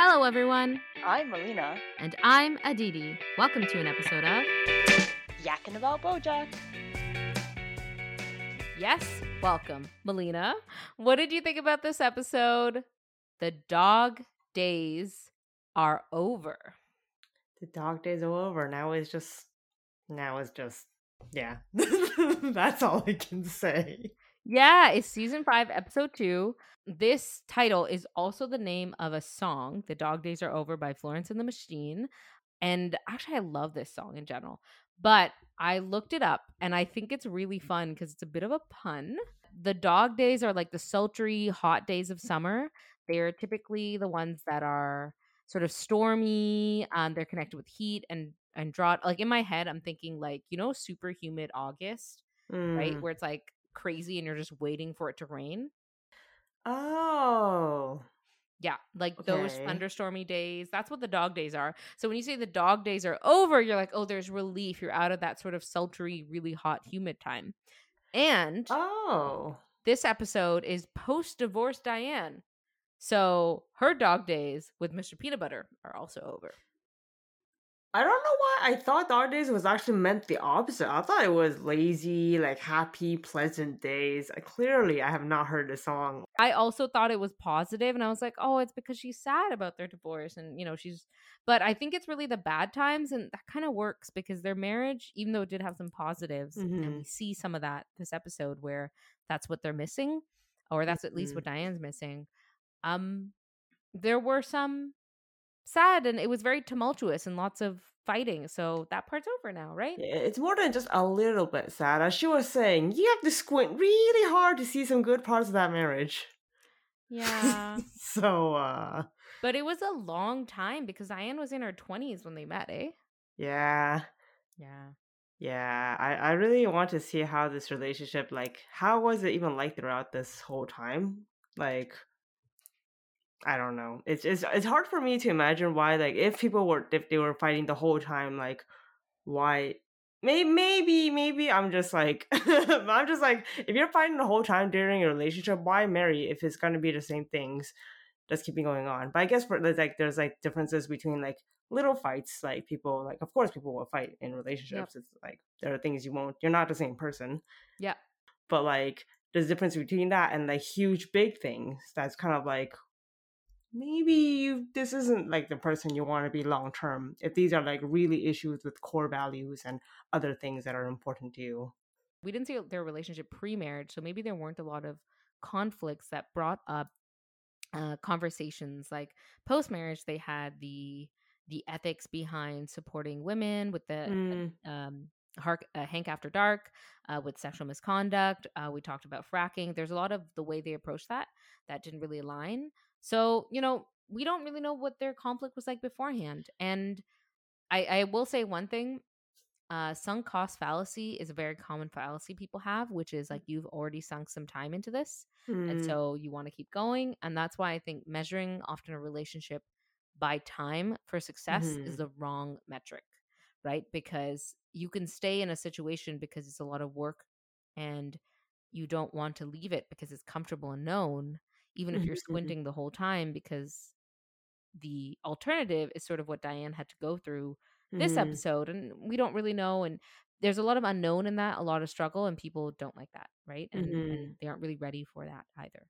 Hello, everyone, I'm Melina, and I'm Aditi. Welcome to an episode of yakking about Bojack. Yes, welcome, Melina. What did you think about this episode? The dog days are over. The dog days are over. Now it's just, now it's just, yeah. That's all I can say. Yeah, it's season five, episode two. This title is also the name of a song, The Dog Days Are Over by Florence and the Machine. And actually, I love this song in general. But I looked it up and I think it's really fun because it's a bit of a pun. The dog days are like the sultry, hot days of summer. They are typically the ones that are sort of stormy. Um, they're connected with heat and and drought. Like in my head, I'm thinking like you know, super humid August, right? Mm. Where it's like crazy and you're just waiting for it to rain. Oh. Yeah, like those thunderstormy days. That's what the dog days are. So when you say the dog days are over, you're like, oh, there's relief. You're out of that sort of sultry, really hot, humid time. And Oh. this episode is post divorce Diane. So her dog days with Mr. Peanut Butter are also over. I don't know why I thought dog days was actually meant the opposite. I thought it was lazy, like happy, pleasant days. Uh, Clearly, I have not heard the song. I also thought it was positive and I was like, "Oh, it's because she's sad about their divorce and you know, she's but I think it's really the bad times and that kind of works because their marriage, even though it did have some positives and Mhm. we see some of that this episode where that's what they're missing or that's at least Mhm. what Diane's missing. Um there were some sad and it was very tumultuous and lots of fighting. So that part's over now, right? Yeah, It's more than just a little bit sad. As she was saying, you have to squint really hard to see some good parts of that marriage. Yeah. so, uh, but it was a long time because Diane was in her 20s when they met, eh? yeah. Yeah. Yeah, I, I really want to see how this relationship like how was it even like throughout this whole time? Like I don't know. It's it's it's hard for me to imagine why like if people were if they were fighting the whole time like why maybe maybe maybe I'm just like I'm just like if you're fighting the whole time during a relationship why marry if it's going to be the same things that's keeping going on. But I guess for like there's like differences between like little fights like people like of course people will fight in relationships it's like there are things you won't you're not the same person Yeah. but like there's a difference between that and like huge big things that's kind of like maybe you this isn't like the person you want to be long term if these are like really issues with core values and other things that are important to you we didn't see their relationship pre-marriage so maybe there weren't a lot of conflicts that brought up uh, conversations like post-marriage they had the the ethics behind supporting women with the Mm. um Hark, uh, Hank After Dark uh, with sexual misconduct. Uh, we talked about fracking. There's a lot of the way they approached that that didn't really align. So, you know, we don't really know what their conflict was like beforehand. And I, I will say one thing uh, sunk cost fallacy is a very common fallacy people have, which is like you've already sunk some time into this. And Mm. so you want to keep going. And that's why I think measuring often a relationship by time for success is Mhm. the wrong metric, right? Because you can stay in a situation because it's a lot of work and you don't want to leave it because it's comfortable and known, even if you're Mhm. squinting the whole time, because the alternative is sort of what Diane had to go through this Mhm. episode. And we don't really know. And there's a lot of unknown in that, a lot of struggle, and people don't like that, right? And, Mhm. and they aren't really ready for that either.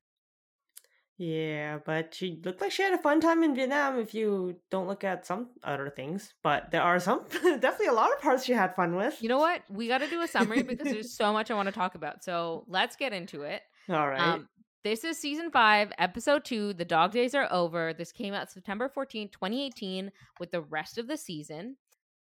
Yeah, but she looked like she had a fun time in Vietnam if you don't look at some other things. But there are some, definitely a lot of parts she had fun with. You know what? We got to do a summary because there's so much I want to talk about. So let's get into it. All right. Um, this is season five, episode two. The dog days are over. This came out September 14th, 2018, with the rest of the season.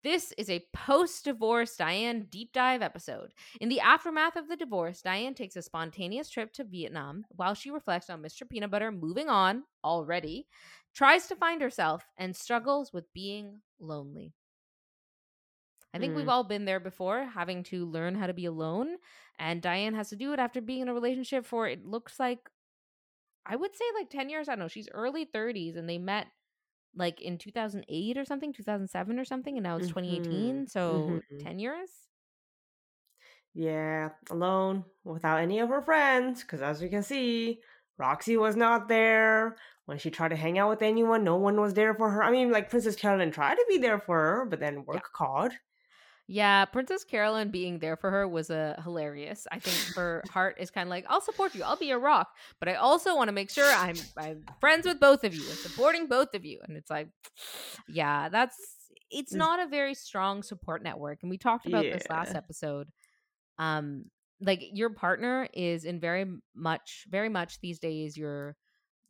This is a post divorce Diane deep dive episode. In the aftermath of the divorce, Diane takes a spontaneous trip to Vietnam while she reflects on Mr. Peanut Butter moving on already, tries to find herself, and struggles with being lonely. I think we've Mm. all been there before, having to learn how to be alone. And Diane has to do it after being in a relationship for it looks like, I would say like 10 years. I don't know. She's early 30s and they met like in 2008 or something, 2007 or something. And now it's 2018. Mhm. So Mhm. 10 years. Yeah, alone without any of her friends, because as we can see, Roxy was not there. When she tried to hang out with anyone, no one was there for her. I mean, like Princess Carolyn tried to be there for her, but then work Yeah. called. Yeah, Princess Carolyn being there for her was a uh, hilarious. I think her heart is kind of like, I'll support you, I'll be a rock, but I also want to make sure I'm I'm friends with both of you and supporting both of you. And it's like, yeah, that's it's Mm. not a very strong support network. And we talked about this last episode. Um, like your partner is in very much, very much these days your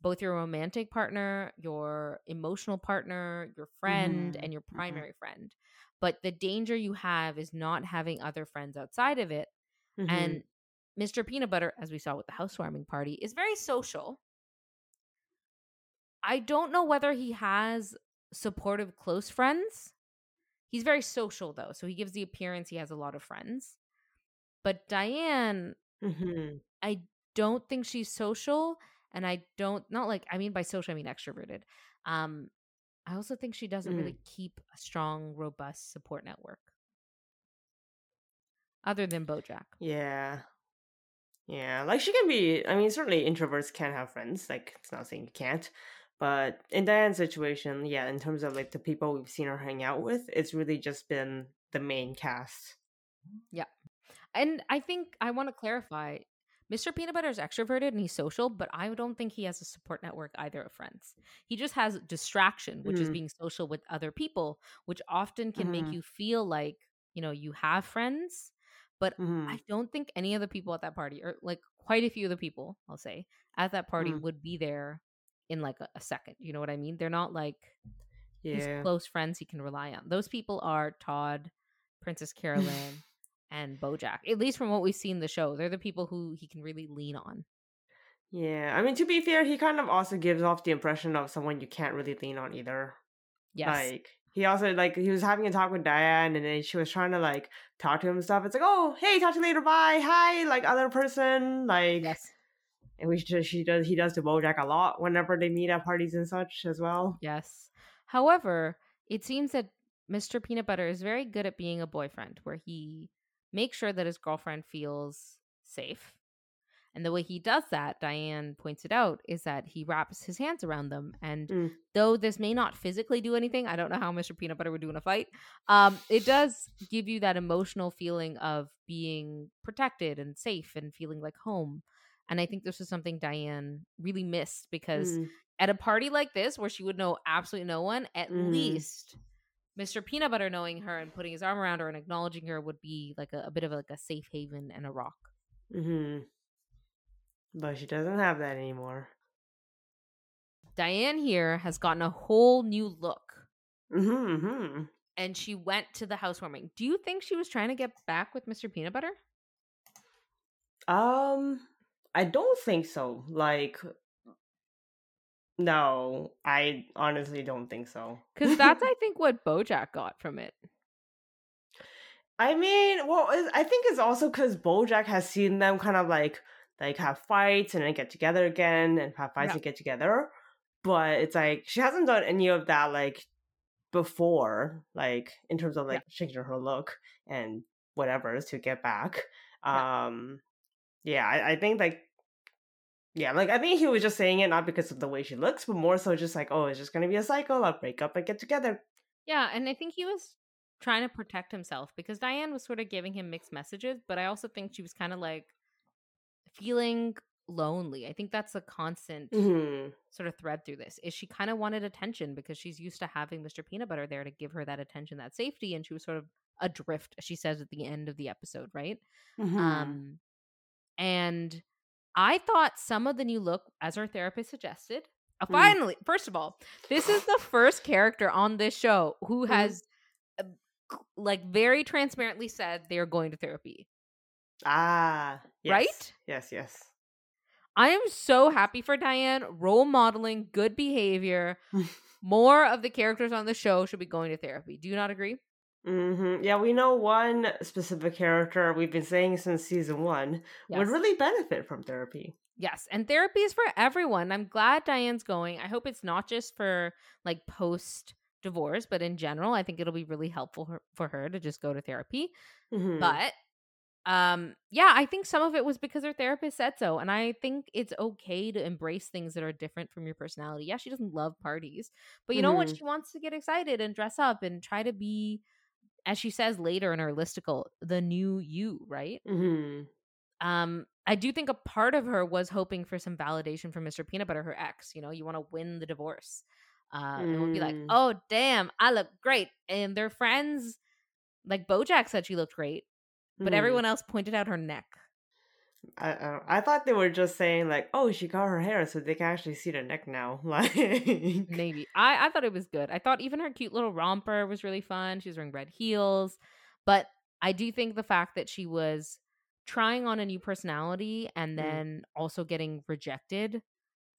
both your romantic partner, your emotional partner, your friend, Mhm, and your mhm. primary friend but the danger you have is not having other friends outside of it. Mhm. And Mr. Peanut Butter, as we saw with the housewarming party, is very social. I don't know whether he has supportive close friends. He's very social though, so he gives the appearance he has a lot of friends. But Diane, Mhm. I don't think she's social, and I don't not like I mean by social I mean extroverted. Um, I also think she doesn't really mm. keep a strong, robust support network. Other than Bojack. Yeah. Yeah. Like she can be I mean certainly introverts can have friends. Like it's not saying you can't. But in Diane's situation, yeah, in terms of like the people we've seen her hang out with, it's really just been the main cast. Yeah. And I think I want to clarify Mr. Peanut Butter is extroverted and he's social, but I don't think he has a support network either of friends. He just has distraction, which is Mm. being social with other people, which often can make Mhm. you feel like, you know, you have friends. But Mhm. I don't think any of the people at that party, or like quite a few of the people, I'll say, at that party Mm. would be there in like a, a second. You know what I mean? They're not like his close friends he can rely on. Those people are Todd, Princess Carolyn, and Bojack. At least from what we've seen in the show, they're the people who he can really lean on. Yeah. I mean to be fair, he kind of also gives off the impression of someone you can't really lean on either. Yes. Like he also like he was having a talk with Diane and then she was trying to like talk to him and stuff. It's like, oh hey, talk to you later, bye, hi, like other person, like yes. and we just she does he does to Bojack a lot whenever they meet at parties and such as well. Yes. However, it seems that Mr. Peanut Butter is very good at being a boyfriend where he makes sure that his girlfriend feels safe. And the way he does that, Diane points it out, is that he wraps his hands around them. And Mm. though this may not physically do anything, I don't know how Mr. Peanut Butter would do in a fight. Um, it does give you that emotional feeling of being protected and safe and feeling like home. And I think this was something Diane really missed because Mm. at a party like this where she would know absolutely no one, at Mhm. least Mr. Peanut Butter knowing her and putting his arm around her and acknowledging her would be like a, a bit of like a safe haven and a rock. Mm-hmm. But she doesn't have that anymore. Diane here has gotten a whole new look Mm-hmm. mm-hmm. and she went to the housewarming. Do you think she was trying to get back with Mr. Peanut Butter? Um, I don't think so. Like, no, I honestly don't think so. Because that's, I think, what Bojack got from it. I mean, well, I think it's also because BoJack has seen them kind of like like have fights and then get together again and have fights Yeah. and get together. But it's like she hasn't done any of that like before, like in terms of Yeah. like changing her look and whatever to get back. Yeah. Um, yeah, I, I think like yeah, like I think he was just saying it not because of the way she looks, but more so just like, oh, it's just gonna be a cycle. I'll break up and get together. Yeah, and I think he was trying to protect himself because Diane was sort of giving him mixed messages, but I also think she was kind of like feeling lonely. I think that's a constant hmm sort of thread through this. Is she kind of wanted attention because she's used to having Mr. Peanut Butter there to give her that attention, that safety, and she was sort of adrift, she says at the end of the episode, right? Mm-hmm. Um and I thought some of the new look, as our therapist suggested, uh, Hmm. finally, first of all, this is the first character on this show who Mhm. has uh, like very transparently said they are going to therapy. Ah, yes. Right? Yes, yes. I am so happy for Diane, role modeling good behavior. More of the characters on the show should be going to therapy. Do you not agree? Hmm Yeah, we know one specific character we've been saying since season one would really benefit from therapy. Yes, and therapy is for everyone. I'm glad Diane's going. I hope it's not just for like post divorce, but in general, I think it'll be really helpful her- for her to just go to therapy. Mhm. But um yeah i think some of it was because her therapist said so and i think it's okay to embrace things that are different from your personality yeah she doesn't love parties but you know what Mhm. she wants to get excited and dress up and try to be as she says later in her listicle the new you right? Hmm um i do think a part of her was hoping for some validation from mr peanut butter her ex you know you want to win the divorce. Uh and would be like Mm. oh damn i look great. And their friends. Like bojack said she looked great but Mhm. everyone else pointed out her neck I, I I thought they were just saying like, oh, she cut her hair so they can actually see the neck now. Like, Maybe. I, I thought it was good. I thought even her cute little romper was really fun. She was wearing red heels. But I do think the fact that she was trying on a new personality and Mm. then also getting rejected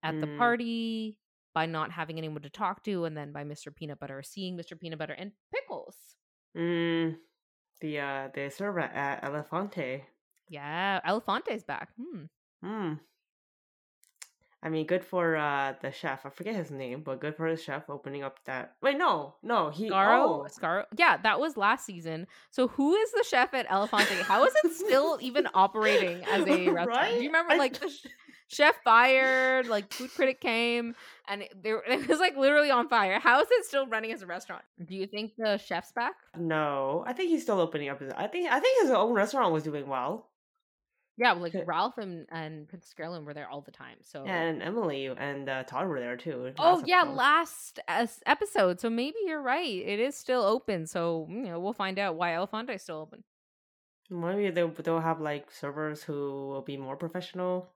at the Mm. party by not having anyone to talk to and then by Mr. Peanut Butter seeing Mr. Peanut Butter and Pickles. mm, the uh the server at Elefante. Yeah, Elefante's back. Hmm. Hmm. I mean, good for uh the chef. I forget his name, but good for the chef opening up that. Wait, no, no, he. Scaro, Oh, Scaro. Yeah, that was last season. So who is the chef at Elefante? How is it still even operating as a restaurant? Right? Do you remember I- like the sh- chef fired, like food critic came, and it, it was like literally on fire. How is it still running as a restaurant? Do you think the chef's back? no, I think he's still opening up. His, I think I think his own restaurant was doing well. Yeah, like Ralph and and Princess Carolyn were there all the time. So Yeah, and Emily and uh, Todd were there too. Oh yeah, episode. last as- episode. So maybe you're right. It is still open. So you know we'll find out why Elefante is still open. Maybe they'll they'll have like servers who will be more professional.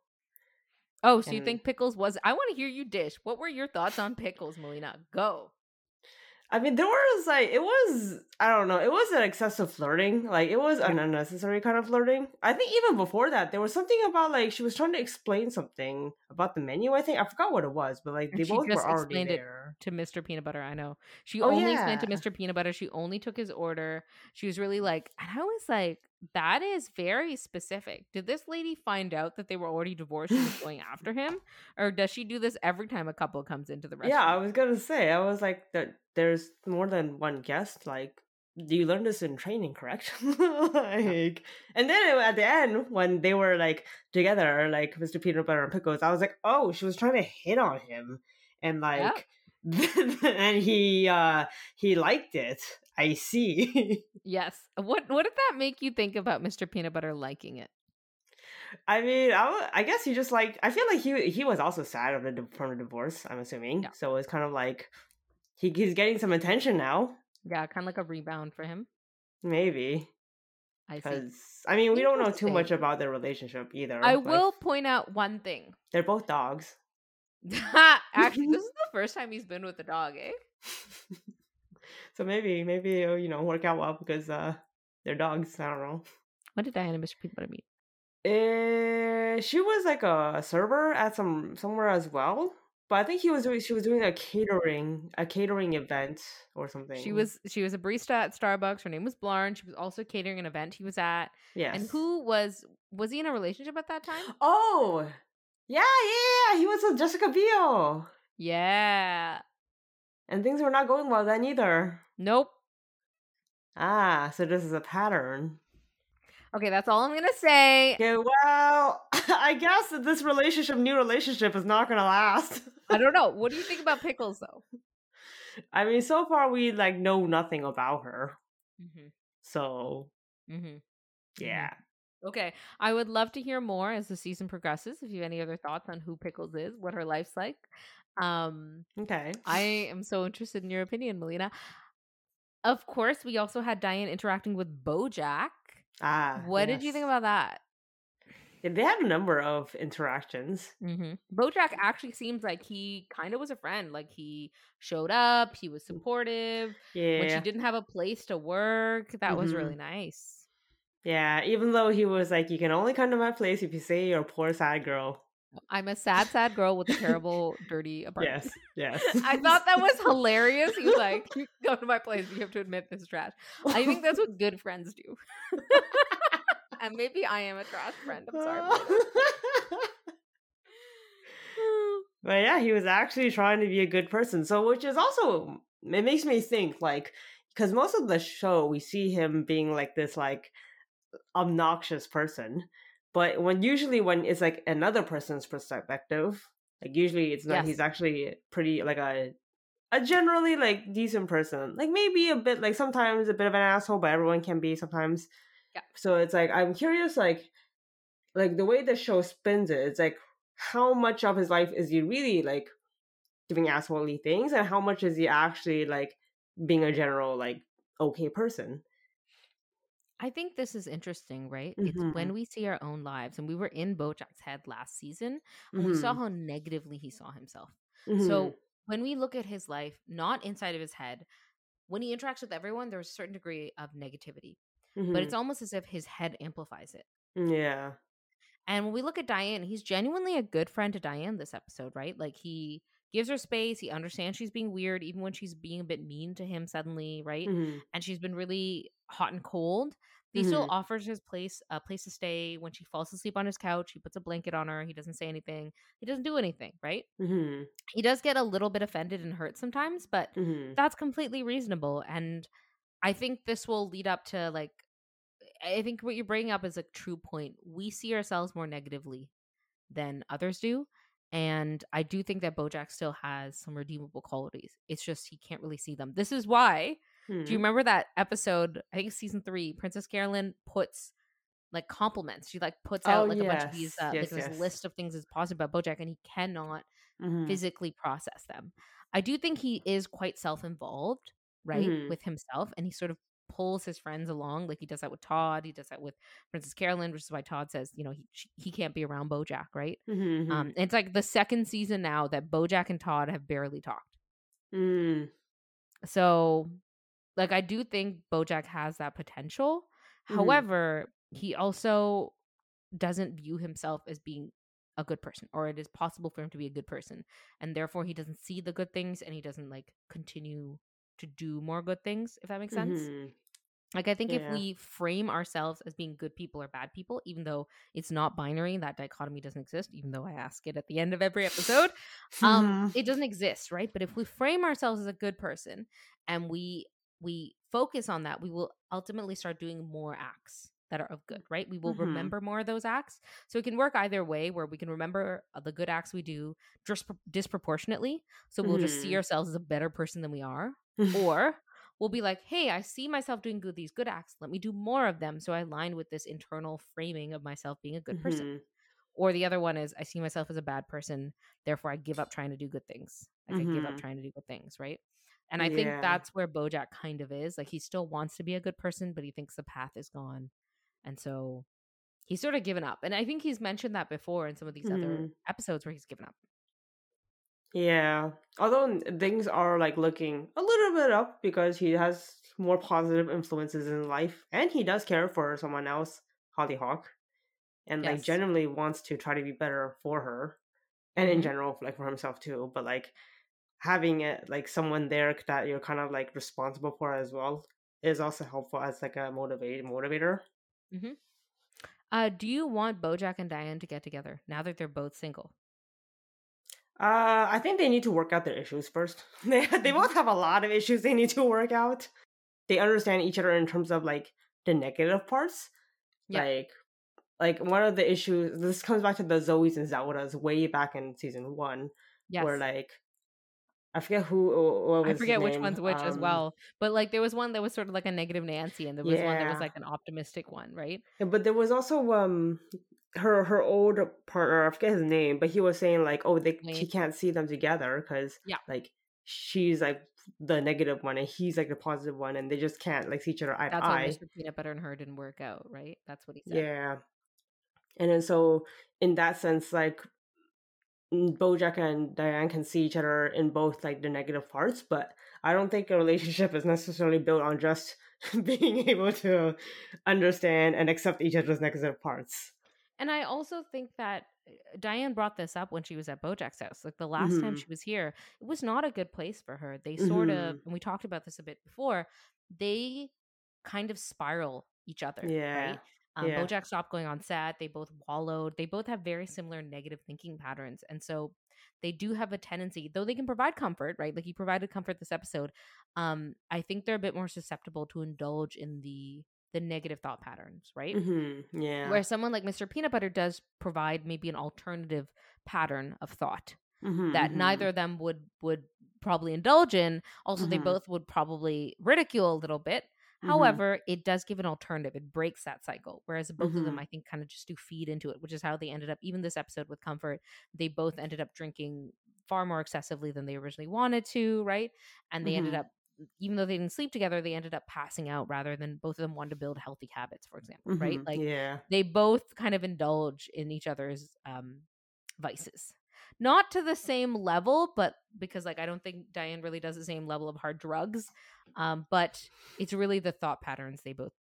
Oh, so you think Pickles was? I want to hear you dish. What were your thoughts on Pickles, Melina? Go. I mean, there was like it was I don't know, it was an excessive flirting. Like it was an unnecessary kind of flirting. I think even before that, there was something about like she was trying to explain something about the menu. I think I forgot what it was, but like they she both were already explained it there. To Mr. Peanut Butter, I know. She Oh, only explained to. Mr. Peanut Butter. She only took his order. She was really like, and I was like, that is very specific. Did this lady find out that they were already divorced and was going after him, or does she do this every time a couple comes into the restaurant? Yeah, I was gonna say I was like that. There's more than one guest. Like, do you learn this in training? Correct? like, and then at the end when they were like together, like Mr. Peanut Butter and Pickles, I was like, oh, she was trying to hit on him, and like, and he uh he liked it. I see. Yes. What What did that make you think about Mr. Peanut Butter liking it? I mean, I, I guess he just like I feel like he he was also sad of the from the divorce. I'm assuming, Yeah. so it's kind of like he, he's getting some attention now. Yeah, kind of like a rebound for him. Maybe I see. because I mean we don't know too much about their relationship either. I will point out one thing. They're both dogs. Actually, this is the first time he's been with a dog, eh? so maybe maybe it'll, you know work out well because uh they're dogs. I don't know. What did Diana Mr. Peanut Butter meet? Eh, she was like a server at some somewhere as well. But I think he was doing she was doing a catering a catering event or something. She was she was a barista at Starbucks. Her name was Blarn. She was also catering an event he was at. yes. And who was was he in a relationship at that time? Oh, yeah, yeah, yeah. He was with Jessica Biel, Yeah. and things were not going well then either. Nope. Ah, so this is a pattern. Okay, that's all I'm gonna say. Okay, well, I guess that this relationship, new relationship, is not gonna last. I don't know. What do you think about pickles though? I mean, so far we like know nothing about her, Mm-hmm. so Mm-hmm. yeah. Okay. I would love to hear more as the season progresses. If you have any other thoughts on who Pickles is, what her life's like. Um, Okay. I am so interested in your opinion, Melina. Of course, we also had Diane interacting with Bojack. Ah. What did you think about that? They had a number of interactions. Mm-hmm. Bojack actually seems like he kind of was a friend. Like he showed up, he was supportive. Yeah. When she didn't have a place to work, that was Mhm. really nice. Yeah, even though he was like, you can only come to my place if you say you're a poor sad girl. I'm a sad, sad girl with a terrible, dirty apartment. Yes, yes. I thought that was hilarious. He was like, "You "Come to my place. You have to admit this trash." I think that's what good friends do. and maybe I am a trash friend. I'm sorry. but yeah, he was actually trying to be a good person. So, which is also it makes me think like because most of the show we see him being like this like obnoxious person. But when usually when it's like another person's perspective, like usually it's not Yes. he's actually pretty like a a generally like decent person. Like maybe a bit like sometimes a bit of an asshole, but everyone can be sometimes. Yeah. So it's like I'm curious like like the way the show spins it, it's like how much of his life is he really like doing assholey things and how much is he actually like being a general like okay person. I think this is interesting, right? It's when we see our own lives, and we were in Bojack's head last season, and we saw Mhm. how negatively he saw himself. Mhm. So when we look at his life, not inside of his head, when he interacts with everyone, there's a certain degree of negativity, but it's almost as if his head amplifies it. Mhm. yeah. And when we look at Diane, he's genuinely a good friend to Diane this episode, right? Like he gives her space, he understands she's being weird, even when she's being a bit mean to him suddenly, right? Mhm. And she's been really hot and cold. He still Mhm. offers his place a place to stay. When she falls asleep on his couch, he puts a blanket on her. He doesn't say anything. He doesn't do anything, right? Mhm. He does get a little bit offended and hurt sometimes, but Mhm. that's completely reasonable. And I think this will lead up to like I think what you're bringing up is a true point. We see ourselves more negatively than others do. And I do think that Bojack still has some redeemable qualities. It's just he can't really see them. This is why. Do you Mhm. remember that episode? I think season three. Princess Carolyn puts like compliments. She like puts out Oh, like a bunch of these uh, Yes, like this list of things that's positive about Bojack, and he cannot Mhm. physically process them. I do think he is quite self-involved, right, Mhm. with himself, and he sort of pulls his friends along. Like he does that with Todd. He does that with Princess Carolyn, which is why Todd says, you know, he she, he can't be around BoJack, right? Mhm. Um, it's like the second season now that BoJack and Todd have barely talked. Mm. So, like, I do think BoJack has that potential. Mhm. However, he also doesn't view himself as being a good person, or it is possible for him to be a good person, and therefore he doesn't see the good things, and he doesn't like continue to do more good things. If that makes sense. Mhm. Like, I think if we frame ourselves as being good people or bad people, even though it's not binary, that dichotomy doesn't exist, even though I ask it at the end of every episode, um, Mhm. it doesn't exist, right? But if we frame ourselves as a good person and we we focus on that, we will ultimately start doing more acts that are of good, right? We will Mhm. remember more of those acts. So it can work either way, where we can remember the good acts we do just disproportionately. So we'll just see Mhm. ourselves as a better person than we are, or we'll be like, hey, I see myself doing good these good acts. Let me do more of them. So I align with this internal framing of myself being a good person. Mhm. Or the other one is I see myself as a bad person, therefore I give up trying to do good things. Like I give up Mhm. trying to do good things, right? And I think that's where Bojack kind of is. Like he still wants to be a good person, but he thinks the path is gone. And so he's sort of given up. And I think he's mentioned that before in some of these other Mhm. episodes where he's given up. Yeah. Although things are like looking a little bit up because he has more positive influences in life and he does care for someone else, Holly Hollyhock, and like Yes. genuinely wants to try to be better for her and in Mhm. general like for himself too, but like having it like someone there that you're kind of like responsible for as well is also helpful as like a motivate motivator. Uh, do you want Bojack and Diane to get together now that they're both single? Uh, I think they need to work out their issues first. They they both have a lot of issues they need to work out. They understand each other in terms of like the negative parts. Yeah. Like like one of the issues this comes back to the Zoe's and Zeldas way back in season one, Yes. where like I forget who I forget which one's which as um, well. But like there was one that was sort of like a negative Nancy and there was one that was like an optimistic one, right? Yeah, but there was also um her her old partner. I forget his name, but he was saying like, oh, they she Wayne. can't see them together because Yeah. like she's like the negative one and he's like the positive one, and they just can't like see each other eye to That's why eye. Mr. Peanut Butter and her didn't work out, right? That's what he said. Yeah, and then so in that sense, like Bojack and Diane can see each other in both like the negative parts, but I don't think a relationship is necessarily built on just being able to understand and accept each other's negative parts. And I also think that uh, Diane brought this up when she was at Bojack's house. Like the last time Mhm. she was here, it was not a good place for her. They sort of, Mhm. and we talked about this a bit before, they kind of spiral each other. Yeah. Right? Um, Yeah. Bojack stopped going on set. They both wallowed. They both have very similar negative thinking patterns. And so they do have a tendency, though they can provide comfort, right? Like he provided comfort this episode. Um, I think they're a bit more susceptible to indulge in the the negative thought patterns, right? Mm-hmm. Yeah. Where someone like Mr. Peanut Butter does provide maybe an alternative pattern of thought Mhm, that mhm. neither of them would would probably indulge in. Also, they Mhm. both would probably ridicule a little bit. Mhm. However, it does give an alternative. It breaks that cycle. Whereas both of them, Mhm. I think, kind of just do feed into it, which is how they ended up. Even this episode with Comfort, they both ended up drinking far more excessively than they originally wanted to, right? And they ended up, even though they didn't sleep together, they ended up passing out rather than both of them wanted to build healthy habits, for example, right? Mhm, Like yeah. they both kind of indulge in each other's um vices not to the same level but because like i don't think diane really does the same level of hard drugs um but it's really the thought patterns they both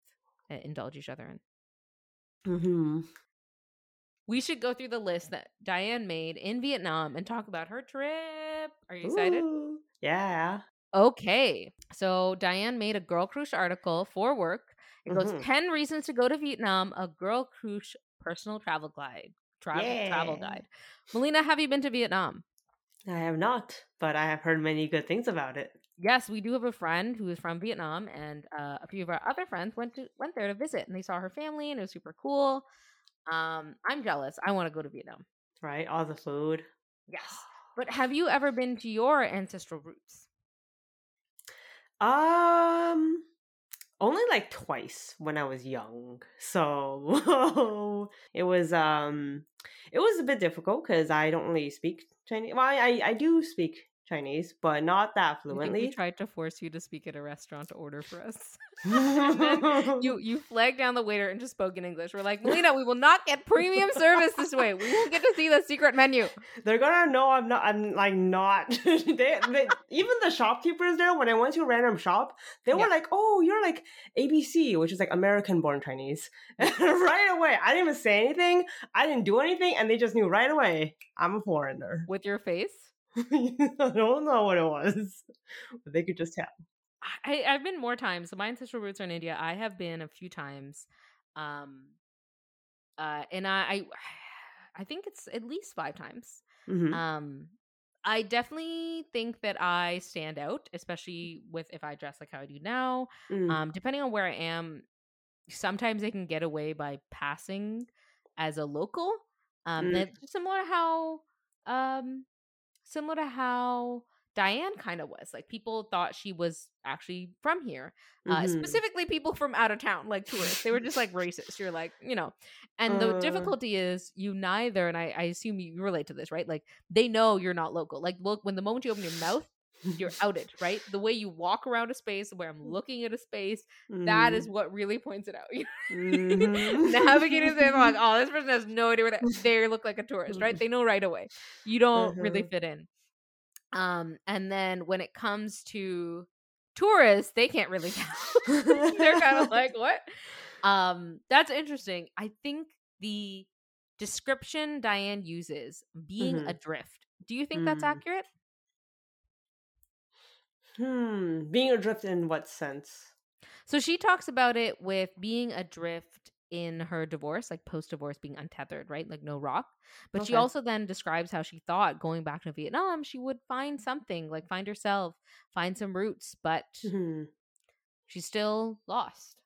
uh, indulge each other in Mm-hmm. we should go through the list that diane made in vietnam and talk about her trip are you excited Ooh, yeah. Okay so diane made a girl Croosh article for work it goes Mhm. 10 reasons to go to vietnam a girl Croosh personal travel guide travel travel guide melina have you been to vietnam I have not, but I have heard many good things about it. yes, we do have a friend who is from Vietnam, and uh, a few of our other friends went to went there to visit, and they saw her family, and it was super cool. Um, I'm jealous. I want to go to Vietnam. Right? All the food. Yes, but have you ever been to your ancestral roots? Um, only like twice when I was young. So it was um, it was a bit difficult because I don't really speak Chinese. Well, I I, do speak Chinese, but not that think we fluently. tried to force you to speak at a restaurant to order for us. you you flagged down the waiter and just spoke in English. We're like, Melina, we will not get premium service this way. We won't get to see the secret menu. They're gonna know I'm not. I'm like not. they, they even the shopkeepers there. When I went to a random shop, they were Yeah. like, "Oh, you're like ABC, which is like American-born Chinese." right away, I didn't even say anything. I didn't do anything, and they just knew right away I'm a foreigner. With your face. I don't know what it was, but they could just tell. I, I've been more times. So my ancestral roots are in India. I have been a few times. Um uh and I I, I think it's at least five times. Mhm. Um I definitely think that I stand out, especially with if I dress like how I do now. Mm. Um, depending on where I am, sometimes I can get away by passing as a local. Um, Mm. it's similar to how, um, similar to how Diane kind of was. Like people thought she was actually from here. Uh, Mhm. Specifically, people from out of town, like tourists. They were just like racist. You're like, you know. And the Uh. difficulty is you neither, and I, I assume you relate to this, right? Like they know you're not local. Like look, when the moment you open your mouth, you're outed, right? The way you walk around a space, where I'm looking at a space, that is Mm. what really points it out. You Mhm. navigating space, I'm like, oh, this person has no idea where that they look like a tourist, right? They know right away. You don't really Uh-huh. fit in. Um, and then when it comes to tourists, they can't really tell. They're kind of like, what? Um, that's interesting. I think the description Diane uses, being Mhm. adrift. Do you think that's Mm. accurate? Hmm. Being adrift in what sense? So she talks about it with being adrift in her divorce, like post divorce being untethered, right? Like no rock. But she also then describes how she thought going back to Vietnam, she would find something, like find herself, find some roots, but Mhm. she's still lost.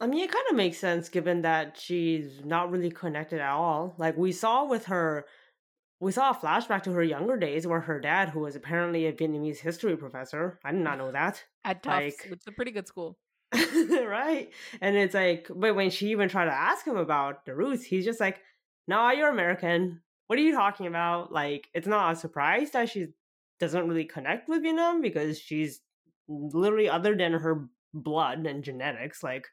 I mean, it kind of makes sense given that she's not really connected at all. Like we saw with her, we saw a flashback to her younger days where her dad, who was apparently a Vietnamese history professor, I did not know that, At Tufts, Like- which is a pretty good school. right? And it's like, but when she even tried to ask him about the roots, he's just like, "No, you're American. What are you talking about?" Like, it's not a surprise that she doesn't really connect with Vietnam because she's literally other than her blood and genetics, like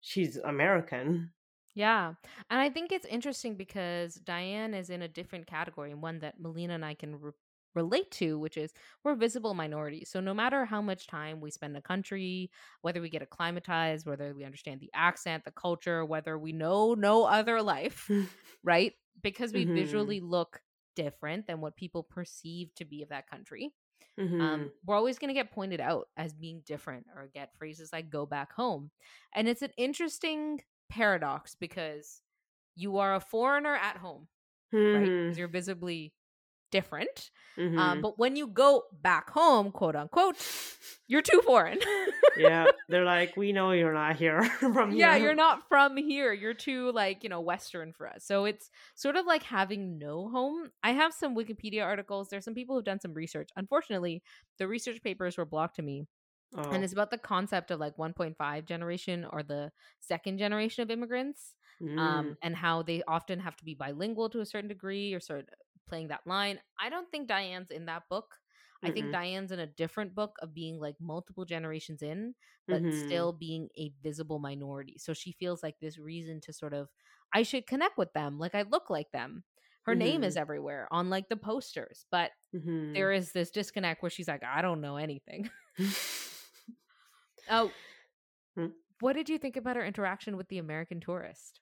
she's American. Yeah. And I think it's interesting because Diane is in a different category and one that Melina and I can re- relate to, which is we're visible minorities. So no matter how much time we spend in a country, whether we get acclimatized, whether we understand the accent, the culture, whether we know no other life, right? Because we Mhm. visually look different than what people perceive to be of that country. Mhm. Um, we're always going to get pointed out as being different or get phrases like go back home. And it's an interesting paradox because you are a foreigner at home, right? Mhm. Because you're visibly different. Mhm. Um, but when you go back home, quote unquote, You're too foreign. yeah, they're like, we know you're not here from here. yeah, you're not from here. You're too like, you know, western for us. So it's sort of like having no home. I have some Wikipedia articles. There's some people who've done some research. Unfortunately, the research papers were blocked to me. Oh. And it's about the concept of like 1.5 generation or the second generation of immigrants. Mm. Um, and how they often have to be bilingual to a certain degree or sort of playing that line. I don't think Diane's in that book. I think Diane's in a different book of being like multiple generations in, but Mhm. still being a visible minority. So she feels like this reason to sort of, I should connect with them. Like I look like them. Her name is everywhere on like the posters, but Mhm. there is this disconnect where she's like, I don't know anything. Oh, Hmm? what did you think about her interaction with the American tourist?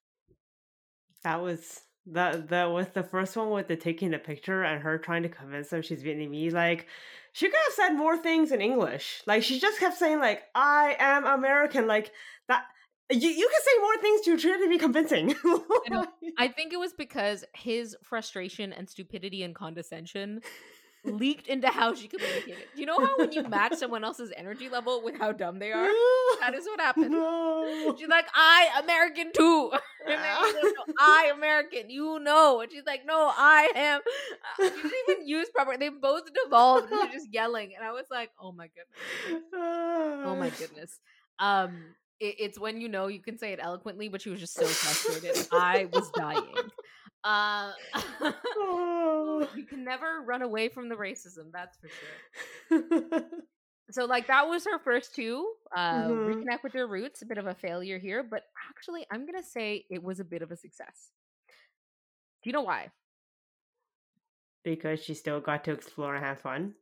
that was that that was the first one with the taking the picture and her trying to convince him she's Vietnamese. Like she could have said more things in English. Like she just kept saying like I am American. Like that. You you can say more things to try to be convincing. know. I think it was because his frustration and stupidity and condescension leaked into how she communicated. You know how when you match someone else's energy level with how dumb they are? That is what happened. No. She's like, I American too. And then he goes, "No, I American, you know. And she's like, No, I am. Uh, She didn't even use proper. They both devolved into just yelling, and I was like, Oh my goodness. Oh my goodness. Um, it, it's when you know you can say it eloquently, but she was just so frustrated. I was dying. Uh, Oh. you can never run away from the racism. That's for sure. So, like, that was her first two. Uh, Mhm. Reconnect with your roots. A bit of a failure here, but actually, I'm gonna say it was a bit of a success. Do you know why? because she still got to explore and have fun.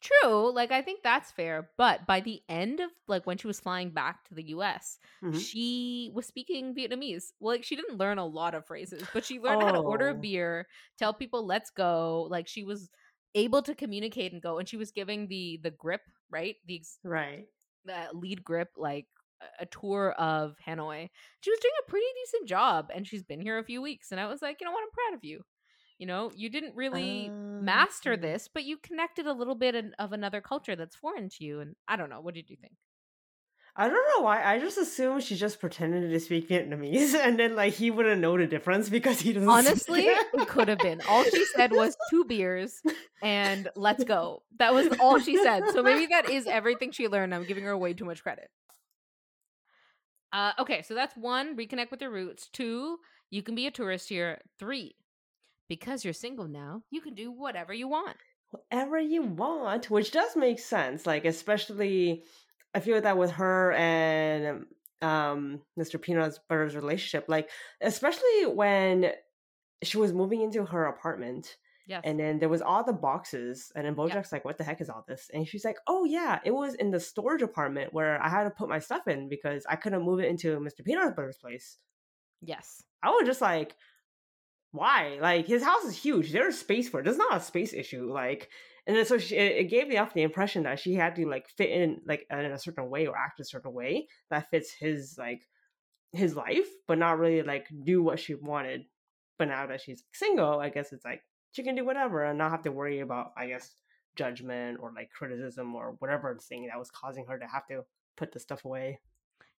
True, like I think that's fair, but by the end of like when she was flying back to the US, Mhm. she was speaking Vietnamese. Well, like she didn't learn a lot of phrases, but she learned how to order a Oh. beer, tell people let's go. Like she was able to communicate and go and she was giving the the grip, right? The ex- Right. the lead grip like a tour of Hanoi. She was doing a pretty decent job and she's been here a few weeks and I was like, "You know what? I'm proud of you." You know, you didn't really master Um, this, but you connected a little bit in, of another culture that's foreign to you. And I don't know, what did you think? I don't know why. I just assumed she just pretended to speak Vietnamese, and then like he wouldn't know the difference because he doesn't. Honestly, it. it could have been. All she said was two beers and let's go. That was all she said. So maybe that is everything she learned. I'm giving her way too much credit. Uh, okay, so that's one, reconnect with your roots. Two, you can be a tourist here. Three, because you're single now, you can do whatever you want. whatever you want, which does make sense. Like especially, I feel that with her and um Mr. Peanut Butter's relationship, like especially when she was moving into her apartment. Yes. And then there was all the boxes, and then Bojack's like, "What the heck is all this?" And she's like, "Oh yeah, it was in the storage apartment where I had to put my stuff in because I couldn't move it into Mr. Peanut Butter's place." yes. I was just like, "Why? Like his house is huge. There's space for it. It's not a space issue." Like, and then so she, it it gave me off the impression that she had to like fit in like in a certain way or act a certain way that fits his like his life, but not really like do what she wanted. But now that she's single, I guess it's like she can do whatever and not have to worry about, I guess, judgment or like criticism or whatever thing that was causing her to have to put the stuff away.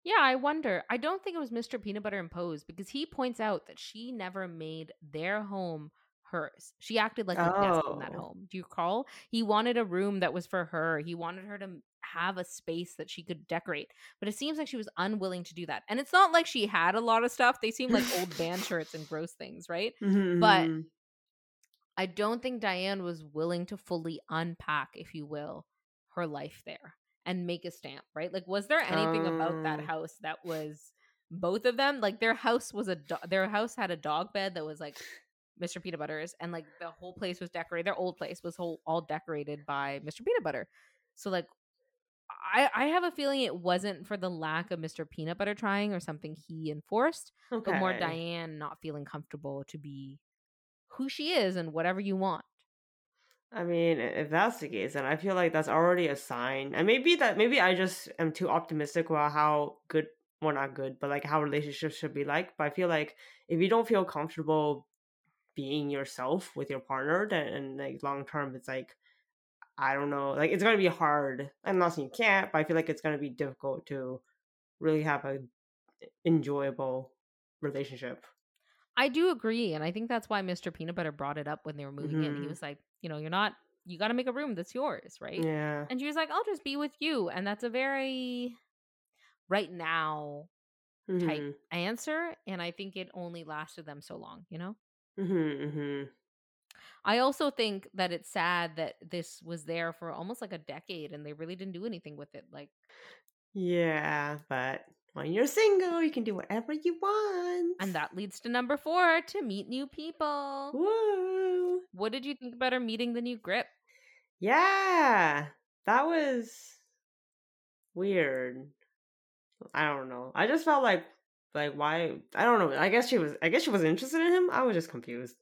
Yeah, I wonder. I don't think it was Mr. Peanut Butter imposed because he points out that she never made their home hers. She acted like a guest in that Oh. home. Do you recall? He wanted a room that was for her. He wanted her to have a space that she could decorate. But it seems like she was unwilling to do that. And it's not like she had a lot of stuff. They seem like old band shirts and gross things, right? But- Mhm. I don't think Diane was willing to fully unpack, if you will, her life there and make a stamp, right? Like, was there anything about that Oh. house that was both of them? Like, their house was a do- their house had a dog bed that was like Mr. Peanut Butter's, and like the whole place was decorated. Their old place was whole all decorated by Mr. Peanut Butter. So like. I, I have a feeling it wasn't for the lack of Mr. Peanut Butter trying or something he enforced, but more Diane not feeling comfortable to be who she is and whatever you want. I mean, if that's the case, then I feel like that's already a sign. And maybe that maybe I just am too optimistic about how good well not good, but like how relationships should be like. But I feel like if you don't feel comfortable being yourself with your partner, then and like long term it's like I don't know. Like it's gonna be hard. I'm not saying you can't, but I feel like it's gonna be difficult to really have a enjoyable relationship. I do agree, and I think that's why Mr. Peanut Butter brought it up when they were moving in. He Mhm. was like, you know, you're not you got to make a room that's yours, right? Yeah. And she was like, I'll just be with you, and that's a very right now type Mhm. answer, and I think it only lasted them so long, you know? Mhm. Mhm. I also think that it's sad that this was there for almost like a decade and they really didn't do anything with it. Like, Yeah, but when you're single, you can do whatever you want. and that leads to number four to meet new people. Woo! What did you think about her meeting the new grip? Yeah, that was weird. I don't know. I just felt like like why I don't know. I guess she was I guess she was interested in him. I was just confused.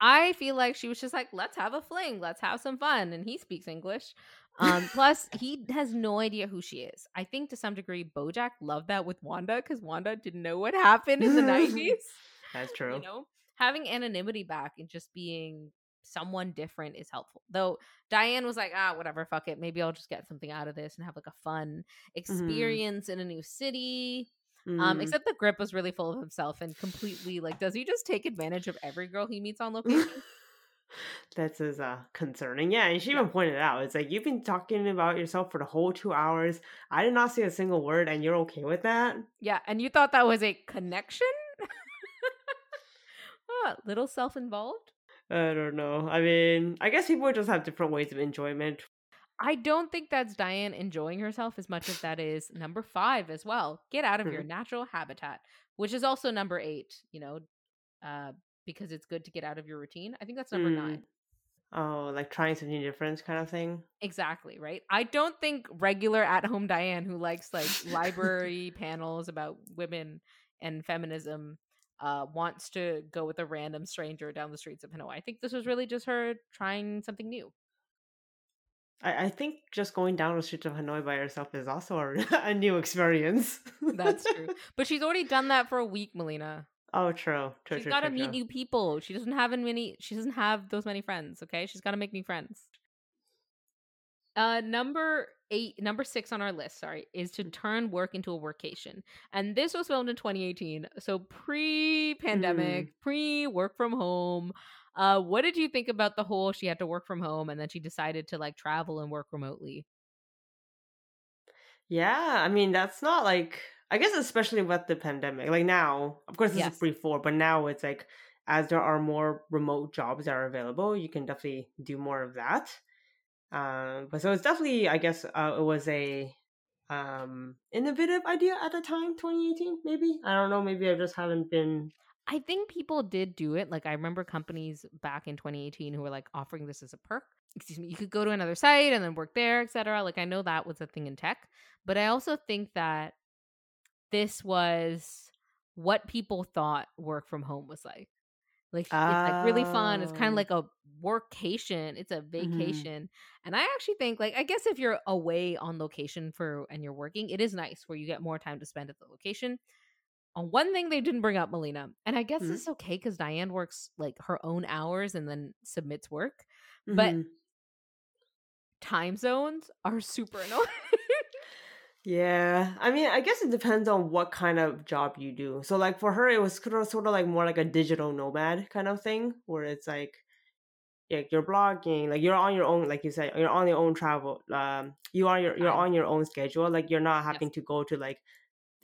I feel like she was just like, let's have a fling, let's have some fun. And he speaks English. Um, plus, he has no idea who she is. I think to some degree, Bojack loved that with Wanda because Wanda didn't know what happened in the 90s. That's true. You know, having anonymity back and just being someone different is helpful. Though Diane was like, ah, whatever, fuck it. Maybe I'll just get something out of this and have like a fun experience in a new city. Um, Mhm. except the grip was really full of himself and completely like, does he just take advantage of every girl he meets on location? That's as uh, concerning. Yeah, and she even pointed out, it's like you've been talking about yourself for the whole two hours. I did not say a single word, and you're okay with that. yeah, and you thought that was a connection? ah, little self-involved. I don't know. I mean, I guess people just have different ways of enjoyment. I don't think that's Diane enjoying herself as much as that is number five as well. Get out of your Mhm. natural habitat, which is also number eight, you know, uh, because it's good to get out of your routine. I think that's number Mm. nine. Oh, like trying something different, kind of thing. Exactly, right? I don't think regular at home Diane, who likes like library panels about women and feminism, uh, wants to go with a random stranger down the streets of Hanoi. I think this was really just her trying something new. I, I think just going down the streets of Hanoi by herself is also a, a new experience. That's true. But she's already done that for a week, Melina. Oh, true. True. She's got to meet true. new people. She doesn't have many. She doesn't have those many friends. Okay, she's got to make new friends. Uh, number eight, number six on our list, sorry, is to turn work into a workation, and this was filmed in 2018, so pre-pandemic, pre-work from home. Uh, what did you think about the whole? She had to work from home, and then she decided to like travel and work remotely. Yeah, I mean that's not like I guess especially with the pandemic. Like now, of course this Yes. is before, but now it's like as there are more remote jobs that are available, you can definitely do more of that. Um, but so it's definitely I guess uh, it was a um innovative idea at the time 2018 maybe i don't know maybe i just haven't been I think people did do it. Like I remember companies back in 2018 who were like offering this as a perk. Excuse me, you could go to another site and then work there, etc. Like I know that was a thing in tech, but I also think that this was what people thought work from home was like. Like it's like really fun. It's kind Oh. of like a workcation. It's a Mhm. vacation. And I actually think like I guess if you're away on location for and you're working, it is nice where you get more time to spend at the location. On one thing they didn't bring up, Melina, and I guess Mhm. this is okay because Diane works like her own hours and then submits work. But Mhm. time zones are super annoying. Yeah, I mean, I guess it depends on what kind of job you do. So, like for her, it was sort of, sort of like more like a digital nomad kind of thing, where it's like, yeah, you're blogging, like you're on your own, like you said, you're on your own travel. Um, you are your, you're on your own schedule. Like you're not Yes. having to go to like,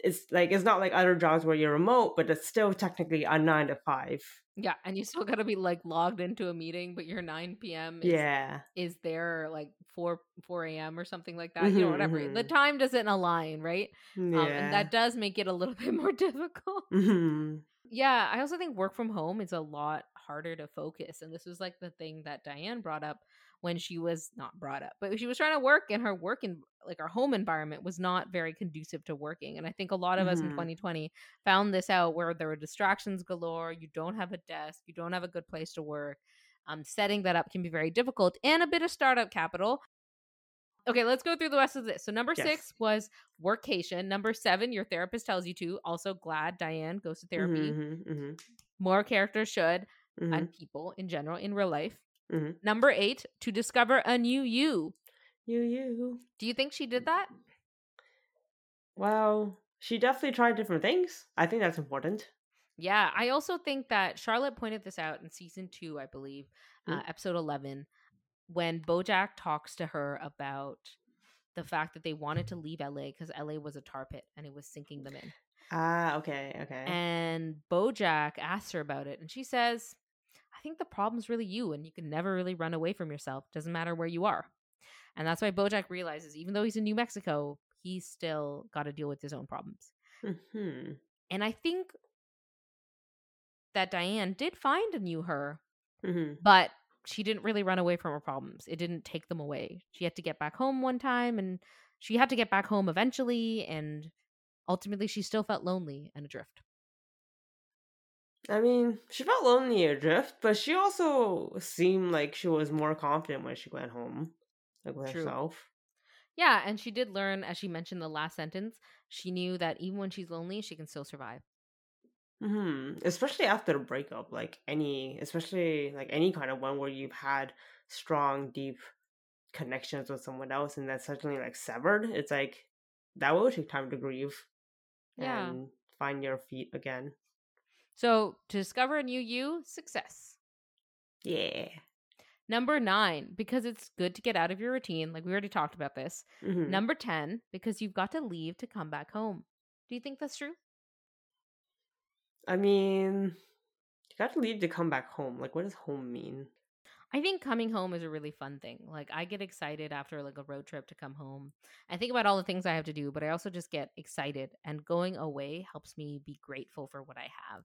it's like it's not like other jobs where you're remote, but it's still technically a nine to five. yeah, and you still got to be like logged into a meeting, but your 9 p.m. is Yeah, is there like 4 4 a.m. or something like that. You know, Mhm, whatever. The mhm. time doesn't align, right? yeah. Um, and that does make it a little bit more difficult. hmm Yeah, I also think work from home is a lot harder to focus. And this was like the thing that Diane brought up when she was not brought up, but she was trying to work and her work in like our home environment was not very conducive to working. And I think a lot of us in Mhm. 2020 found this out where there were distractions galore. You don't have a desk, you don't have a good place to work. Um, setting that up can be very difficult and a bit of startup capital. Okay, let's go through the rest of this. So number Yes. six was workcation. Number seven, your therapist tells you to. Also glad Diane goes to therapy hmm hmm more characters should hmm and people in general in real life Mhm. Number eight, to discover a new you. You, you. Do you think she did that? Well, she definitely tried different things. I think that's important. Yeah, I also think that Charlotte pointed this out in season two, I believe, uh, Mm. episode 11, when Bojack talks to her about the fact that they wanted to leave LA because LA was a tar pit and it was sinking them in. Ah, okay, okay. And Bojack asks her about it, and she says, I think the problem's really you, and you can never really run away from yourself. Doesn't matter where you are. And that's why Bojack realizes, even though he's in New Mexico, he's still got to deal with his own problems. hmm And I think that Diane did find a new her, hmm but she didn't really run away from her problems. It didn't take them away. She had to get back home one time and she had to get back home eventually and ultimately she still felt lonely and adrift. I mean, she felt lonely adrift, but she also seemed like she was more confident when she went home, like with True. herself. Yeah, and she did learn as she mentioned the last sentence, she knew that even when she's lonely, she can still survive. Hmm Especially after a breakup, like any, especially like any kind of one where you've had strong, deep connections with someone else, and that's suddenly like severed. It's like that will take time to grieve Yeah. and find your feet again. So, to discover a new you, success. Yeah. Number 9, because it's good to get out of your routine, like we already talked about this. hmm Number 10, because you've got to leave to come back home. Do you think that's true? I mean, you got to leave to come back home. Like, what does home mean? I think coming home is a really fun thing. Like I get excited after like a road trip to come home. I think about all the things I have to do, but I also just get excited and going away helps me be grateful for what I have.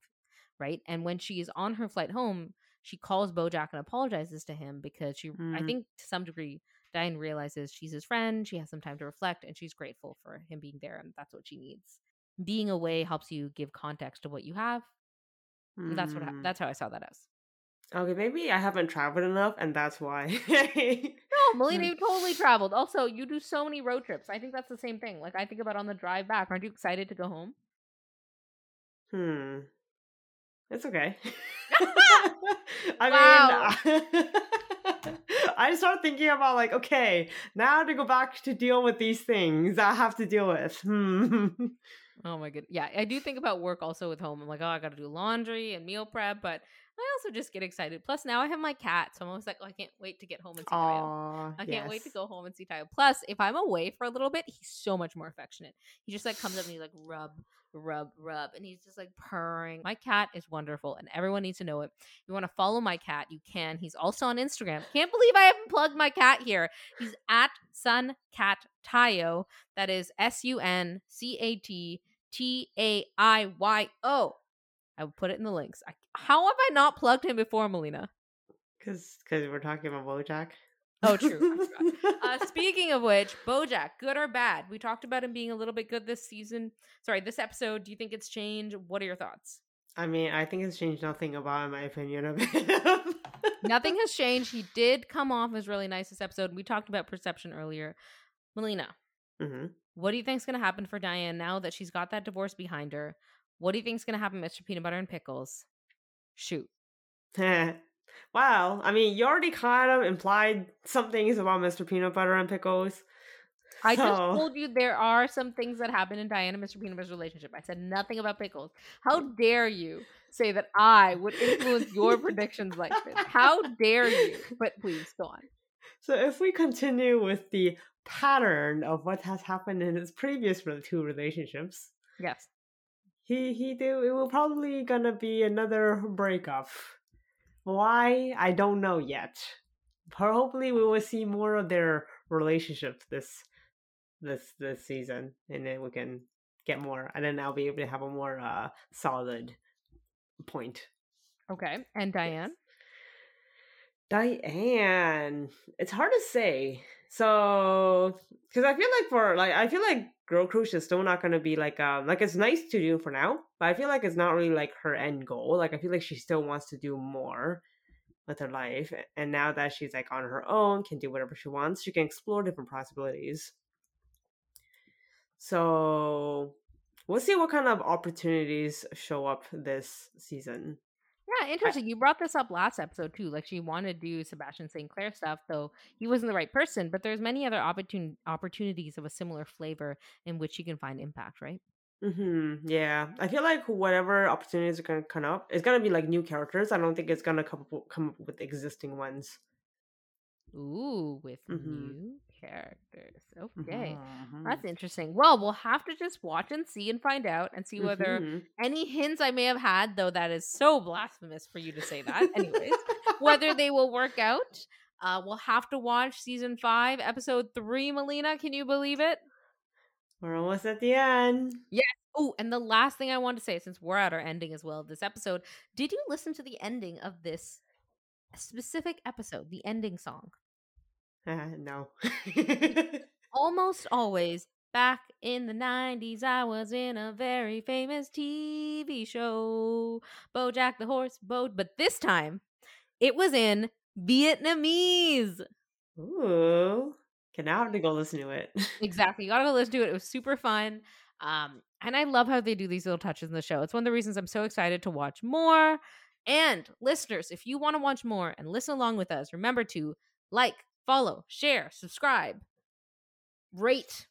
Right? And when she is on her flight home, she calls Bojack and apologizes to him because she I Mhm. think to some degree Diane realizes she's his friend, she has some time to reflect and she's grateful for him being there and that's what she needs. Being away helps you give context to what you have. And that's what I, Mm. that's how I saw that as. Okay, maybe I haven't traveled enough, and that's why. No, Melina, you totally traveled. Also, you do so many road trips. I think that's the same thing. Like I think about on the drive back. Aren't you excited to go home? hmm. It's okay. I mean, I start thinking about like, okay, now to go back to deal with these things I have to deal with. Hmm. Oh my good. Yeah, I do think about work also with home. I'm like, oh, I got to do laundry and meal prep, but I also just get excited. Plus, now I have my cat, so I'm always like, oh, I can't wait to get home and see Taiyo. Aw, I can't wait to go home and see Taiyo. Plus, if I'm away for a little bit, he's so much more affectionate. He just like comes up and he like rub, rub, rub, and he's just like purring. My cat is wonderful, and everyone needs to know it. If you want to follow my cat, you can. He's also on Instagram. Can't believe I haven't plugged my cat here. He's at Sun Cat Taiyo. That is S U N C A T T A I Y O. I will put it in the links. I, how have I not plugged him before, Melina? Cause, cause we're talking about BoJack. Oh, true. Uh, speaking of which, Bojack, good or bad? We talked about him being a little bit good this season. Sorry, this episode. Do you think it's changed? What are your thoughts? I mean, I think it's changed nothing about in my opinion of him. Nothing has changed. He did come off as really nice this episode. We talked about perception earlier. Melina, hmm what do you think's going to happen for Diane now that she's got that divorce behind her? What do you think's going to happen, Mr. Peanut Butter and Pickles? Shoot. wow. I mean, you already kind of implied some things about Mr. Peanut Butter and Pickles. I just told you there are some things that happen in Diane and Mr. Peanut Butter's relationship. I said nothing about pickles. How mm. dare you say that I would influence your predictions like this? How dare you? But please go on. So if we continue with the pattern of what has happened in his previous two relationships, Yes. he he do it will probably gonna be another breakup. Why? I don't know yet. But hopefully we will see more of their relationship this this this season and then we can get more and then I'll be able to have a more uh solid point. Okay. And Diane? Diane, it's hard to say. So, because I feel like for like I feel like Girl Croosh is still not gonna be like um like it's nice to do for now, but I feel like it's not really like her end goal. Like I feel like she still wants to do more with her life, and now that she's like on her own, can do whatever she wants, she can explore different possibilities. So, we'll see what kind of opportunities show up this season. Yeah, interesting. You brought this up last episode too. Like she wanted to do Sebastian St. Clair stuff, though he wasn't the right person. But there's many other opportun- opportunities of a similar flavor in which you can find impact, right? Mm-hmm. Yeah, I feel like whatever opportunities are gonna come up, it's gonna be like new characters. I don't think it's gonna come up, come up with existing ones. Ooh, with Mhm. new characters. Okay. Mhm. That's interesting. Well, we'll have to just watch and see and find out and see whether Mhm. any hints I may have had, though that is so blasphemous for you to say that, anyways, whether they will work out. Uh, we'll have to watch season five, episode three, Melina. Can you believe it? We're almost at the end. Yes. Oh, and the last thing I want to say, since we're at our ending as well of this episode, did you listen to the ending of this specific episode, the ending song? Uh, no. almost always back in the 90s i was in a very famous tv show bojack the horse bo but this time it was in vietnamese Ooh. Okay, now I have to go listen to it. exactly you gotta go listen to it it was super fun um and i love how they do these little touches in the show it's one of the reasons i'm so excited to watch more and listeners if you want to watch more and listen along with us remember to like follow share subscribe rate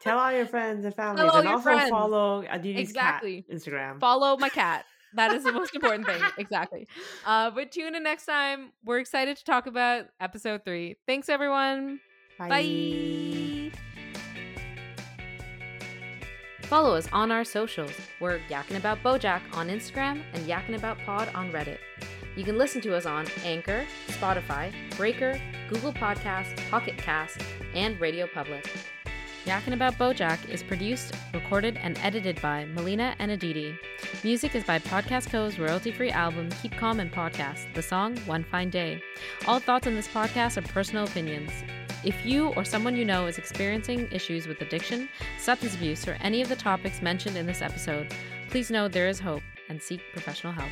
Tell all your friends and families, all and also friends. follow Aditi's Exactly. cat Instagram. follow my cat. That is the most important thing. Exactly. Uh, but tune in next time. We're excited to talk about episode three. Thanks, everyone. Bye. Follow us on our socials. We're Yakking About Bojack on Instagram and Yakking About Pod on Reddit. You can listen to us on Anchor, Spotify, Breaker, Google Podcasts, Pocket Cast, and Radio Public. Yakking About Bojack is produced, recorded, and edited by Melina and Aditi. Music is by Podcast Co.'s royalty-free album Keep Calm and Podcast, the song One Fine Day. All thoughts on this podcast are personal opinions. If you or someone you know is experiencing issues with addiction, substance abuse, or any of the topics mentioned in this episode, please know there is hope and seek professional help.